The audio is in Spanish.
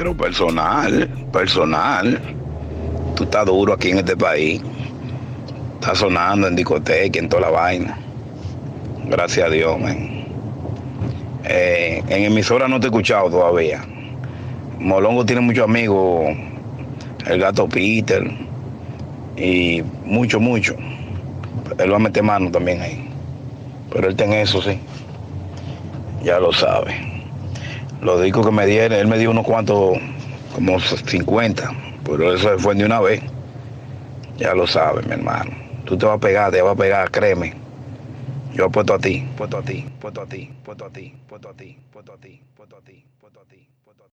Pero personal, personal. Tú estás duro aquí en este país. Estás sonando en discoteca, en toda la vaina. Gracias a Dios, man. Eh, en emisora no te he escuchado todavía. Molongo tiene muchos amigos. El gato Peter. Y mucho, mucho. Él va a meter mano también ahí. Pero él tiene eso, sí. Ya lo sabe. Los discos que me dieron, él me dio unos cuantos, como 50. Pero eso fue de una vez. Ya lo sabe, mi hermano. Tú te vas a pegar, te vas a pegar, créeme. Yo apuesto a ti, puesto a ti, puesto a ti, puesto a ti, puesto a ti, puesto a ti, puesto a ti, puesto a ti, puesto a ti.